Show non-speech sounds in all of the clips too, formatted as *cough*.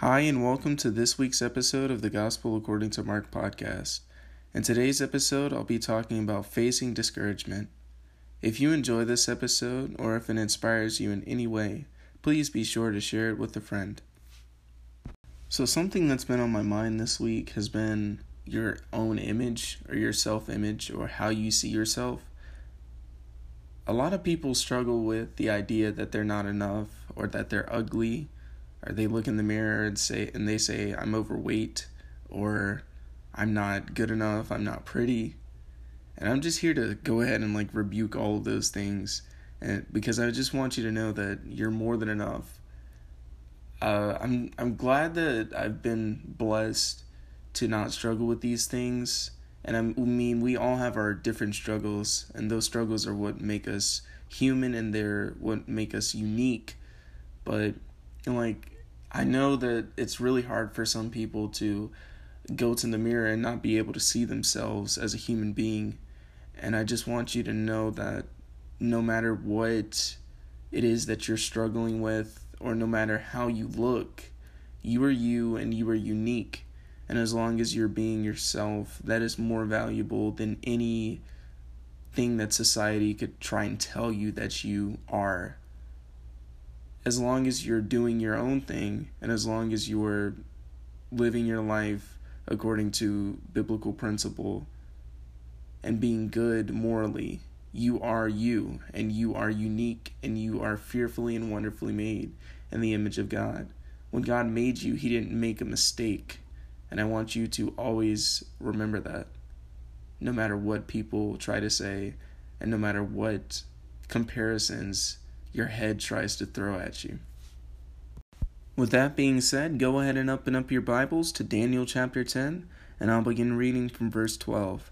Hi, and welcome to this week's episode of the Gospel According to Mark podcast. In today's episode, I'll be talking about facing discouragement. If you enjoy this episode, or if it inspires you in any way, please be sure to share it with a friend. So, something that's been on my mind this week has been your own image, or your self image, or how you see yourself. A lot of people struggle with the idea that they're not enough, or that they're ugly or they look in the mirror and say and they say I'm overweight or I'm not good enough, I'm not pretty. And I'm just here to go ahead and like rebuke all of those things and because I just want you to know that you're more than enough. Uh, I'm I'm glad that I've been blessed to not struggle with these things. And I mean, we all have our different struggles, and those struggles are what make us human, and they're what make us unique. But like I know that it's really hard for some people to go to the mirror and not be able to see themselves as a human being. And I just want you to know that no matter what it is that you're struggling with, or no matter how you look, you are you and you are unique. And as long as you're being yourself, that is more valuable than any thing that society could try and tell you that you are as long as you're doing your own thing and as long as you're living your life according to biblical principle and being good morally, you are you and you are unique and you are fearfully and wonderfully made in the image of God. When God made you, He didn't make a mistake. And I want you to always remember that. No matter what people try to say, and no matter what comparisons your head tries to throw at you. With that being said, go ahead and open up your Bibles to Daniel chapter 10, and I'll begin reading from verse 12.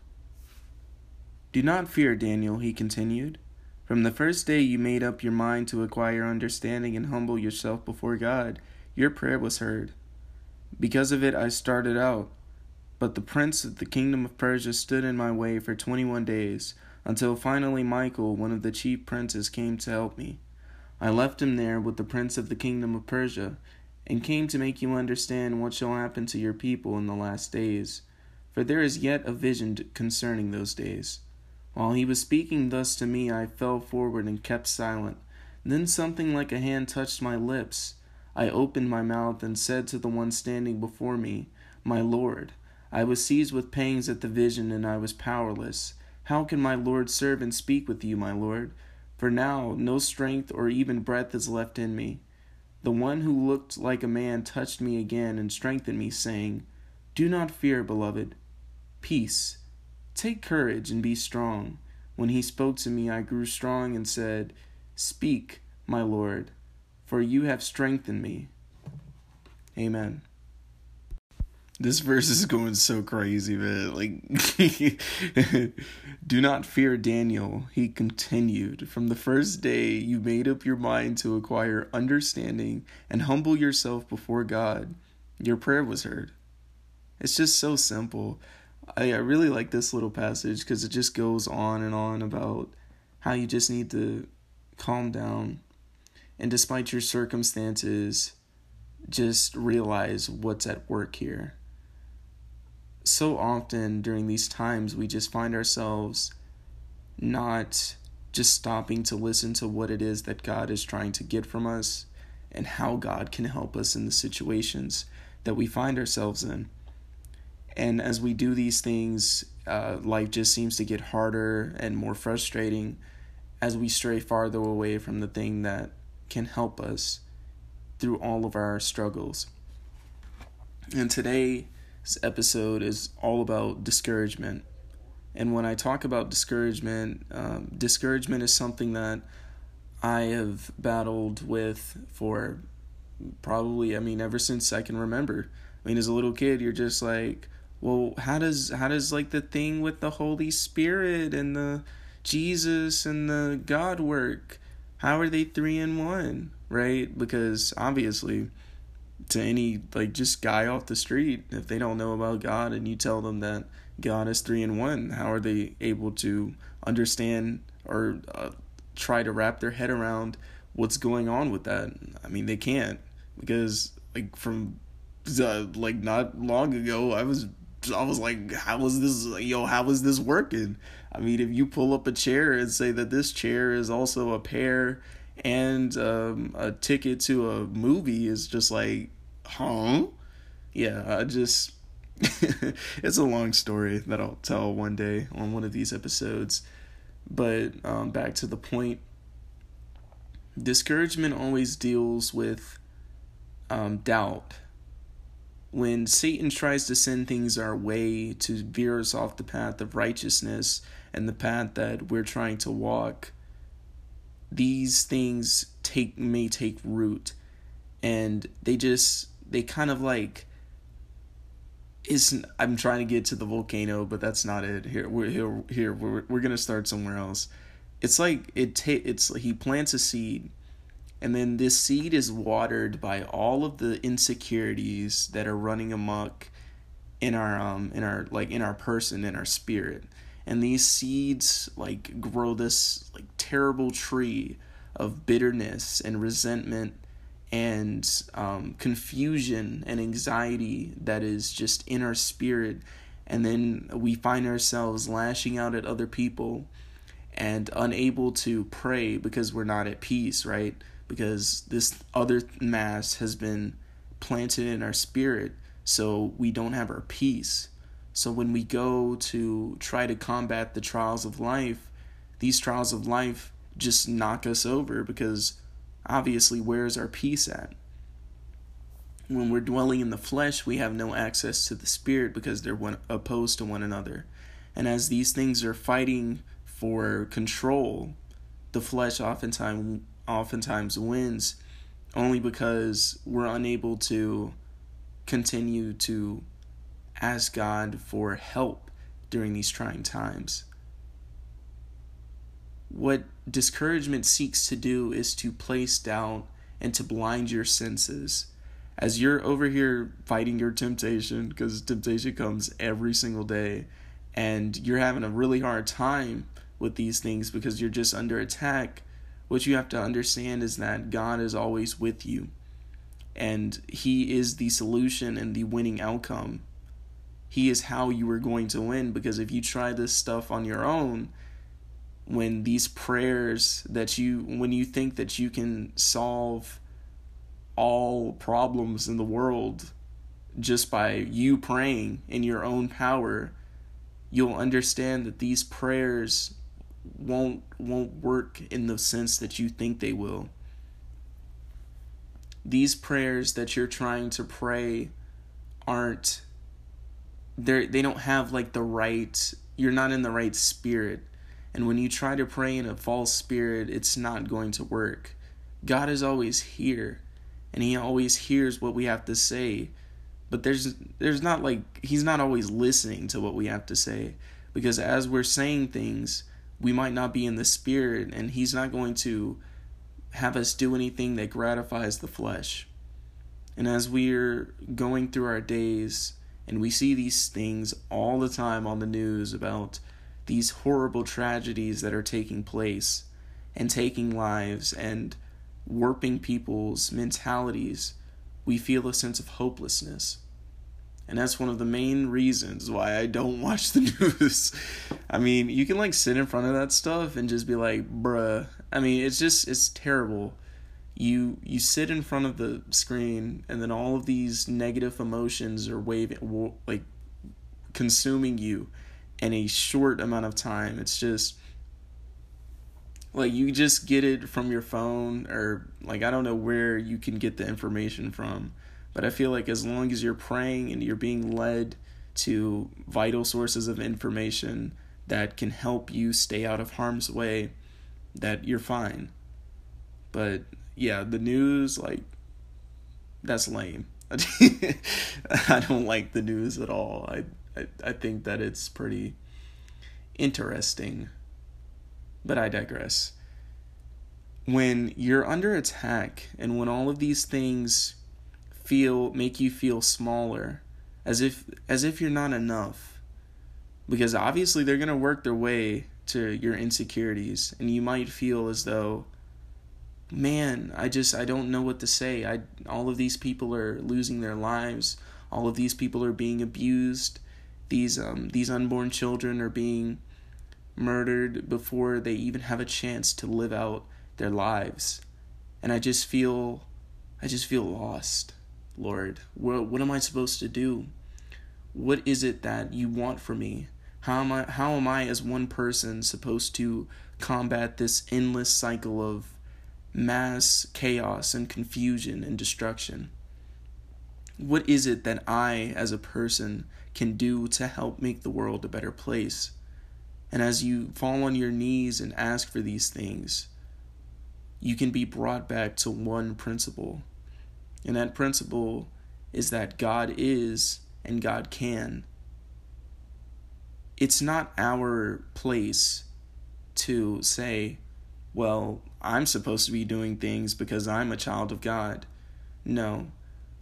Do not fear, Daniel, he continued. From the first day you made up your mind to acquire understanding and humble yourself before God, your prayer was heard. Because of it, I started out. But the prince of the kingdom of Persia stood in my way for twenty one days, until finally Michael, one of the chief princes, came to help me. I left him there with the prince of the kingdom of Persia, and came to make you understand what shall happen to your people in the last days. For there is yet a vision concerning those days. While he was speaking thus to me, I fell forward and kept silent. Then something like a hand touched my lips. I opened my mouth and said to the one standing before me, My Lord, I was seized with pangs at the vision, and I was powerless. How can my Lord's servant speak with you, my Lord? For now no strength or even breath is left in me. The one who looked like a man touched me again and strengthened me, saying, Do not fear, beloved. Peace. Take courage and be strong. When he spoke to me, I grew strong and said, Speak, my Lord, for you have strengthened me. Amen. This verse is going so crazy, man. Like, *laughs* do not fear Daniel. He continued. From the first day you made up your mind to acquire understanding and humble yourself before God, your prayer was heard. It's just so simple. I, I really like this little passage because it just goes on and on about how you just need to calm down. And despite your circumstances, just realize what's at work here so often during these times, we just find ourselves not just stopping to listen to what it is that God is trying to get from us and how God can help us in the situations that we find ourselves in. And as we do these things, uh, life just seems to get harder and more frustrating as we stray farther away from the thing that can help us through all of our struggles. And today, this episode is all about discouragement. And when I talk about discouragement, um, discouragement is something that I have battled with for probably, I mean, ever since I can remember. I mean, as a little kid, you're just like, well, how does how does like the thing with the Holy Spirit and the Jesus and the God work? How are they three in one, right? Because obviously to any like just guy off the street if they don't know about God and you tell them that God is three in one how are they able to understand or uh, try to wrap their head around what's going on with that I mean they can't because like from uh, like not long ago, I was I was like, how was this? Yo, how is this working? I mean, if you pull up a chair and say that this chair is also a pair and um, a ticket to a movie, is just like, huh? Yeah, I just. *laughs* it's a long story that I'll tell one day on one of these episodes. But um, back to the point discouragement always deals with um, doubt when Satan tries to send things our way to veer us off the path of righteousness and the path that we're trying to walk, these things take may take root and they just they kind of like is I'm trying to get to the volcano, but that's not it. Here we're here here we're we're gonna start somewhere else. It's like it ta- it's he plants a seed and then this seed is watered by all of the insecurities that are running amok in our um in our like in our person in our spirit and these seeds like grow this like terrible tree of bitterness and resentment and um, confusion and anxiety that is just in our spirit and then we find ourselves lashing out at other people and unable to pray because we're not at peace right because this other mass has been planted in our spirit so we don't have our peace. So when we go to try to combat the trials of life, these trials of life just knock us over because obviously where's our peace at? When we're dwelling in the flesh, we have no access to the spirit because they're one, opposed to one another. And as these things are fighting for control, the flesh oftentimes oftentimes wins only because we're unable to continue to ask God for help during these trying times. What discouragement seeks to do is to place doubt and to blind your senses. As you're over here fighting your temptation, because temptation comes every single day, and you're having a really hard time with these things because you're just under attack what you have to understand is that God is always with you, and He is the solution and the winning outcome. He is how you are going to win because if you try this stuff on your own, when these prayers that you, when you think that you can solve all problems in the world just by you praying in your own power, you'll understand that these prayers won't won't work in the sense that you think they will. These prayers that you're trying to pray aren't they they don't have like the right you're not in the right spirit. And when you try to pray in a false spirit, it's not going to work. God is always here and he always hears what we have to say. But there's there's not like he's not always listening to what we have to say because as we're saying things, we might not be in the spirit and he's not going to have us do anything that gratifies the flesh. And as we're going through our days and we see these things all the time on the news about these horrible tragedies that are taking place and taking lives and warping people's mentalities, we feel a sense of hopelessness. And that's one of the main reasons why I don't watch the *laughs* news. I mean, you can like sit in front of that stuff and just be like, bruh. I mean, it's just it's terrible. You you sit in front of the screen and then all of these negative emotions are waving like consuming you in a short amount of time. It's just like you just get it from your phone or like I don't know where you can get the information from but I feel like as long as you're praying and you're being led to vital sources of information that can help you stay out of harm's way, that you're fine. But yeah, the news, like, that's lame. *laughs* I don't like the news at all. I, I I think that it's pretty interesting. But I digress. When you're under attack and when all of these things feel make you feel smaller as if as if you're not enough because obviously they're going to work their way to your insecurities and you might feel as though man, I just I don't know what to say. I all of these people are losing their lives. All of these people are being abused. These um these unborn children are being murdered before they even have a chance to live out their lives. And I just feel I just feel lost, Lord. What what am I supposed to do? What is it that you want for me? How am I how am I as one person supposed to combat this endless cycle of mass chaos and confusion and destruction? What is it that I, as a person, can do to help make the world a better place? And as you fall on your knees and ask for these things, you can be brought back to one principle. And that principle is that God is and God can. It's not our place to say, well, I'm supposed to be doing things because I'm a child of God. No.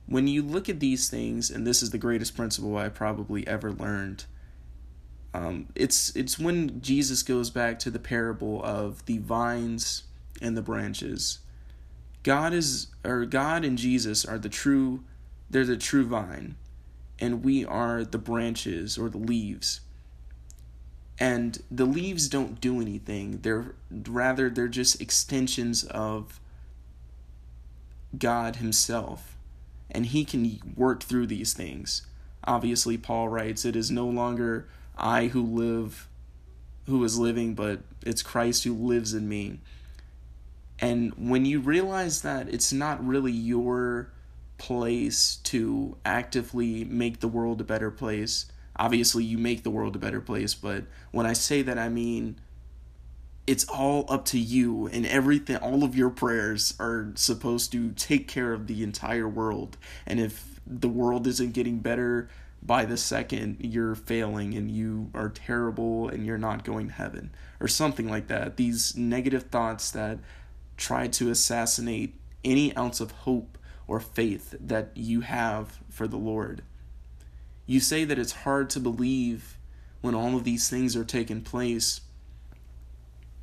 When you look at these things, and this is the greatest principle I probably ever learned, um, it's it's when Jesus goes back to the parable of the vines and the branches. God is or God and Jesus are the true they're the true vine and we are the branches or the leaves and the leaves don't do anything. They're rather they're just extensions of god himself. And he can work through these things. Obviously paul writes it is no longer i who live who is living but it's christ who lives in me. And when you realize that it's not really your place to actively make the world a better place obviously you make the world a better place but when i say that i mean it's all up to you and everything all of your prayers are supposed to take care of the entire world. And if the world isn't getting better by the second you're failing and you are terrible and you're not going to heaven or something like that. These negative thoughts that try to assassinate any ounce of hope or faith that you have for the Lord you say that it's hard to believe when all of these things are taking place.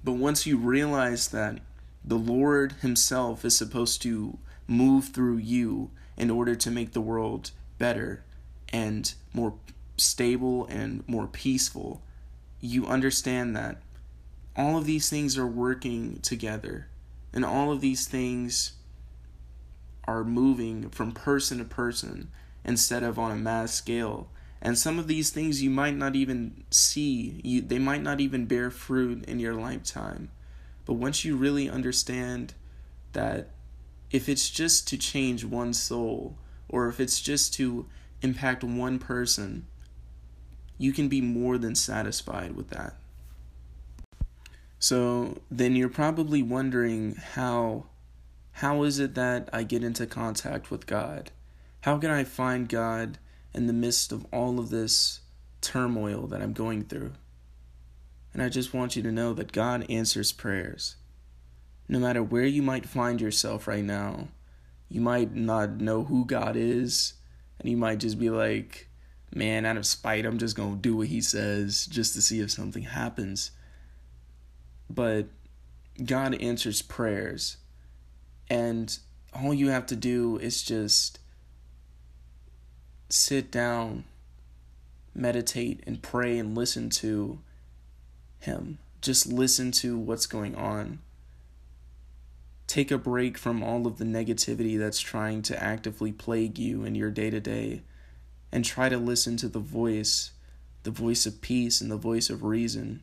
But once you realize that the Lord Himself is supposed to move through you in order to make the world better and more stable and more peaceful, you understand that all of these things are working together and all of these things are moving from person to person instead of on a mass scale. And some of these things you might not even see, you, they might not even bear fruit in your lifetime. But once you really understand that if it's just to change one soul, or if it's just to impact one person, you can be more than satisfied with that. So then you're probably wondering how how is it that I get into contact with God? How can I find God in the midst of all of this turmoil that I'm going through? And I just want you to know that God answers prayers. No matter where you might find yourself right now, you might not know who God is, and you might just be like, man, out of spite, I'm just going to do what he says just to see if something happens. But God answers prayers, and all you have to do is just sit down, meditate, and pray and listen to Him. Just listen to what's going on. Take a break from all of the negativity that's trying to actively plague you in your day to day and try to listen to the voice, the voice of peace and the voice of reason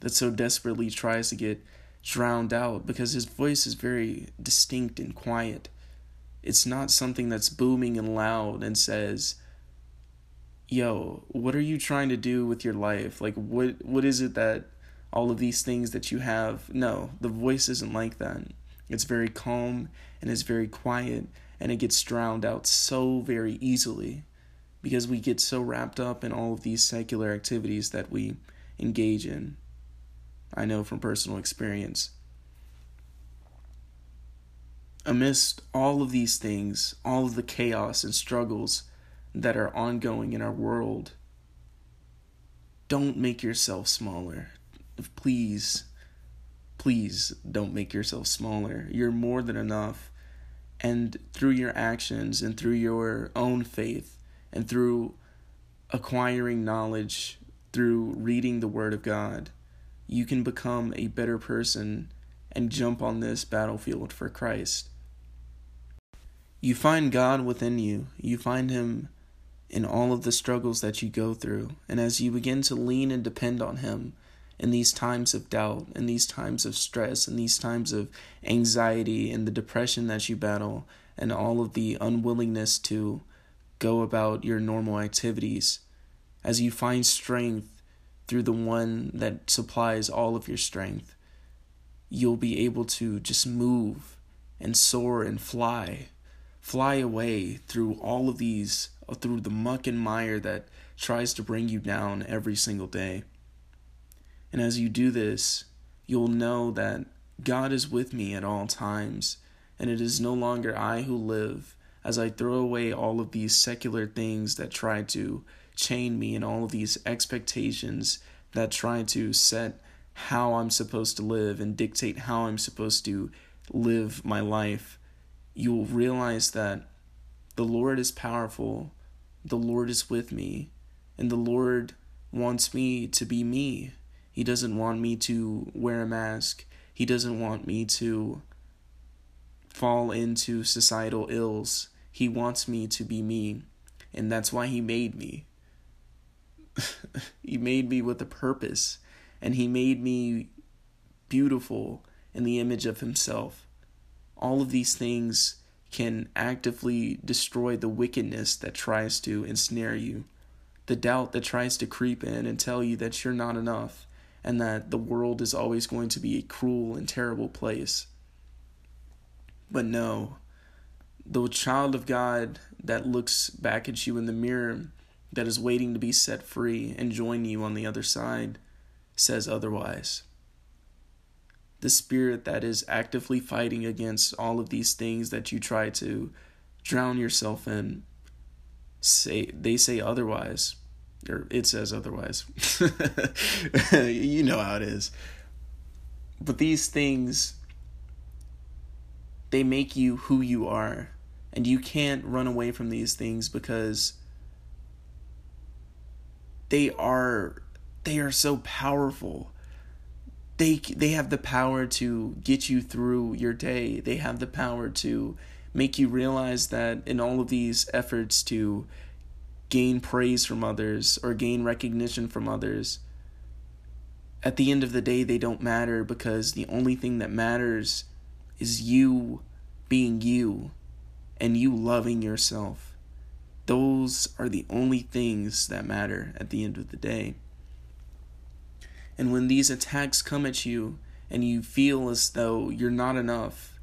that so desperately tries to get drowned out because his voice is very distinct and quiet. It's not something that's booming and loud and says, "Yo, what are you trying to do with your life? Like what what is it that all of these things that you have?" No, the voice isn't like that. It's very calm and it's very quiet and it gets drowned out so very easily because we get so wrapped up in all of these secular activities that we engage in. I know from personal experience amidst all of these things, all of the chaos and struggles that are ongoing in our world, don't make yourself smaller. Please Please don't make yourself smaller. You're more than enough. And through your actions and through your own faith and through acquiring knowledge, through reading the Word of God, you can become a better person and jump on this battlefield for Christ. You find God within you. You find Him in all of the struggles that you go through. And as you begin to lean and depend on Him in these times of doubt, in these times of stress, in these times of anxiety, and the depression that you battle, and all of the unwillingness to go about your normal activities, as you find strength through the one that supplies all of your strength, you'll be able to just move and soar and fly. Fly away through all of these, uh, through the muck and mire that tries to bring you down every single day. And as you do this, you'll know that God is with me at all times, and it is no longer I who live as I throw away all of these secular things that try to chain me and all of these expectations that try to set how I'm supposed to live and dictate how I'm supposed to live my life, you will realize that the Lord is powerful, the Lord is with me, and the Lord wants me to be me. He doesn't want me to wear a mask. He doesn't want me to fall into societal ills. He wants me to be me. And that's why He made me. *laughs* he made me with a purpose, and He made me beautiful in the image of Himself. All of these things can actively destroy the wickedness that tries to ensnare you, the doubt that tries to creep in and tell you that you're not enough, and that the world is always going to be a cruel and terrible place. But no, the child of God that looks back at you in the mirror that is waiting to be set free and join you on the other side says otherwise. The spirit that is actively fighting against all of these things that you try to drown yourself in say they say otherwise or it says otherwise. *laughs* You know how it is. But these things they make you who you are and you can't run away from these things because they are they are so powerful they they have the power to get you through your day they have the power to make you realize that in all of these efforts to gain praise from others or gain recognition from others at the end of the day they don't matter because the only thing that matters is you being you and you loving yourself those are the only things that matter at the end of the day. And when these attacks come at you and you feel as though you're not enough,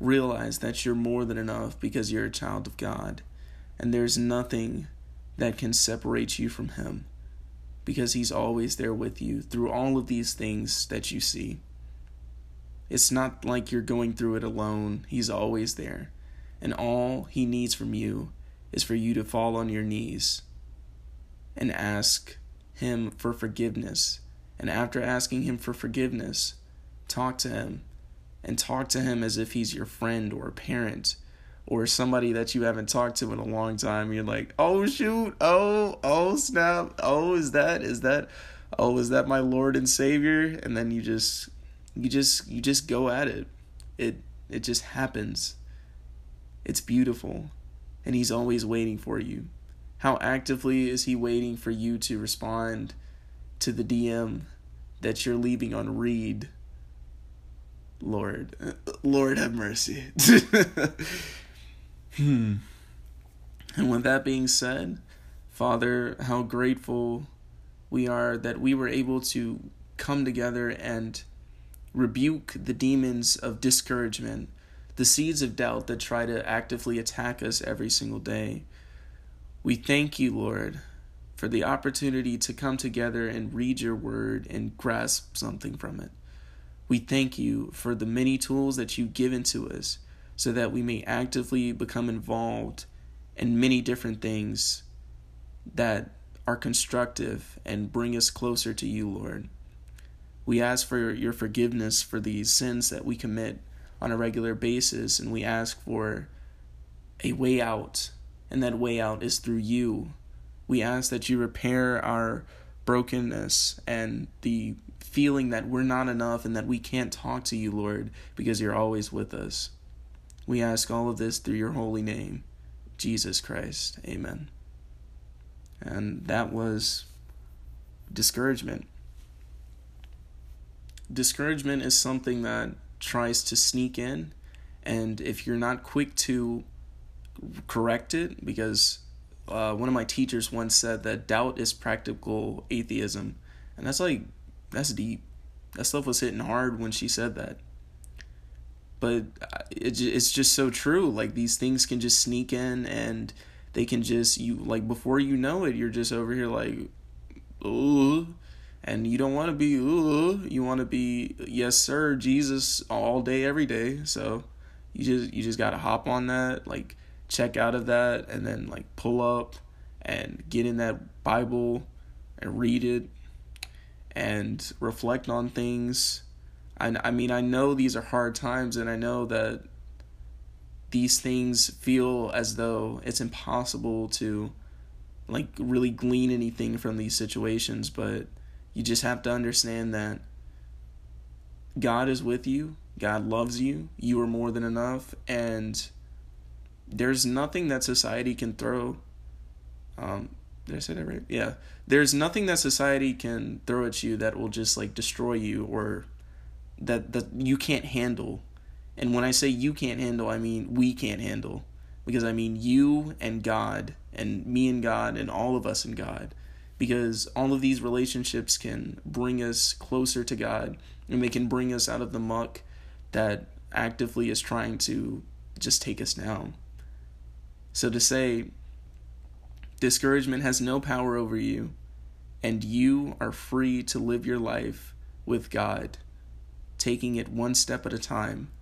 realize that you're more than enough because you're a child of God. And there's nothing that can separate you from Him because He's always there with you through all of these things that you see. It's not like you're going through it alone, He's always there. And all He needs from you is for you to fall on your knees and ask Him for forgiveness. And after asking Him for forgiveness, talk to Him and talk to Him as if He's your friend or a parent or somebody that you haven't talked to in a long time. You're like, oh, shoot, oh, oh, snap, oh, is that, is that, oh, is that my Lord and Savior? And then you just, you just, you just go at it. It, it just happens. It's beautiful and he's always waiting for you. How actively is he waiting for you to respond to the DM that you're leaving on read? Lord, Lord have mercy. *laughs* hmm. And with that being said, Father, how grateful we are that we were able to come together and rebuke the demons of discouragement the seeds of doubt that try to actively attack us every single day. We thank you, Lord, for the opportunity to come together and read your word and grasp something from it. We thank you for the many tools that you've given to us so that we may actively become involved in many different things that are constructive and bring us closer to you, Lord. We ask for your forgiveness for these sins that we commit on a regular basis, and we ask for a way out, and that way out is through you. We ask that you repair our brokenness and the feeling that we're not enough and that we can't talk to you, Lord, because you're always with us. We ask all of this through your holy name, Jesus Christ. Amen. And that was discouragement. Discouragement is something that tries to sneak in, and if you're not quick to correct it, because uh, one of my teachers once said that doubt is practical atheism, and that's like that's deep. That stuff was hitting hard when she said that. But uh, it, it's just so true. Like these things can just sneak in, and they can just you like before you know it, you're just over here like, oh, and you don't want to be oh, you want to be yes sir Jesus all day every day. So you just you just gotta hop on that like check out of that and then like pull up and get in that Bible and read it and reflect on things. I, I mean, I know these are hard times and I know that these things feel as though it's impossible to like really glean anything from these situations, but you just have to understand that God is with you, God loves you, you are more than enough, and there's nothing that society can throw. Um, did I say that right? Yeah. There's nothing that society can throw at you that will just like destroy you or that that you can't handle. And when I say you can't handle, I mean we can't handle. Because I mean you and God and me and God and all of us and God. Because all of these relationships can bring us closer to God and they can bring us out of the muck that actively is trying to just take us down. So to say, discouragement has no power over you, and you are free to live your life with God, taking it one step at a time,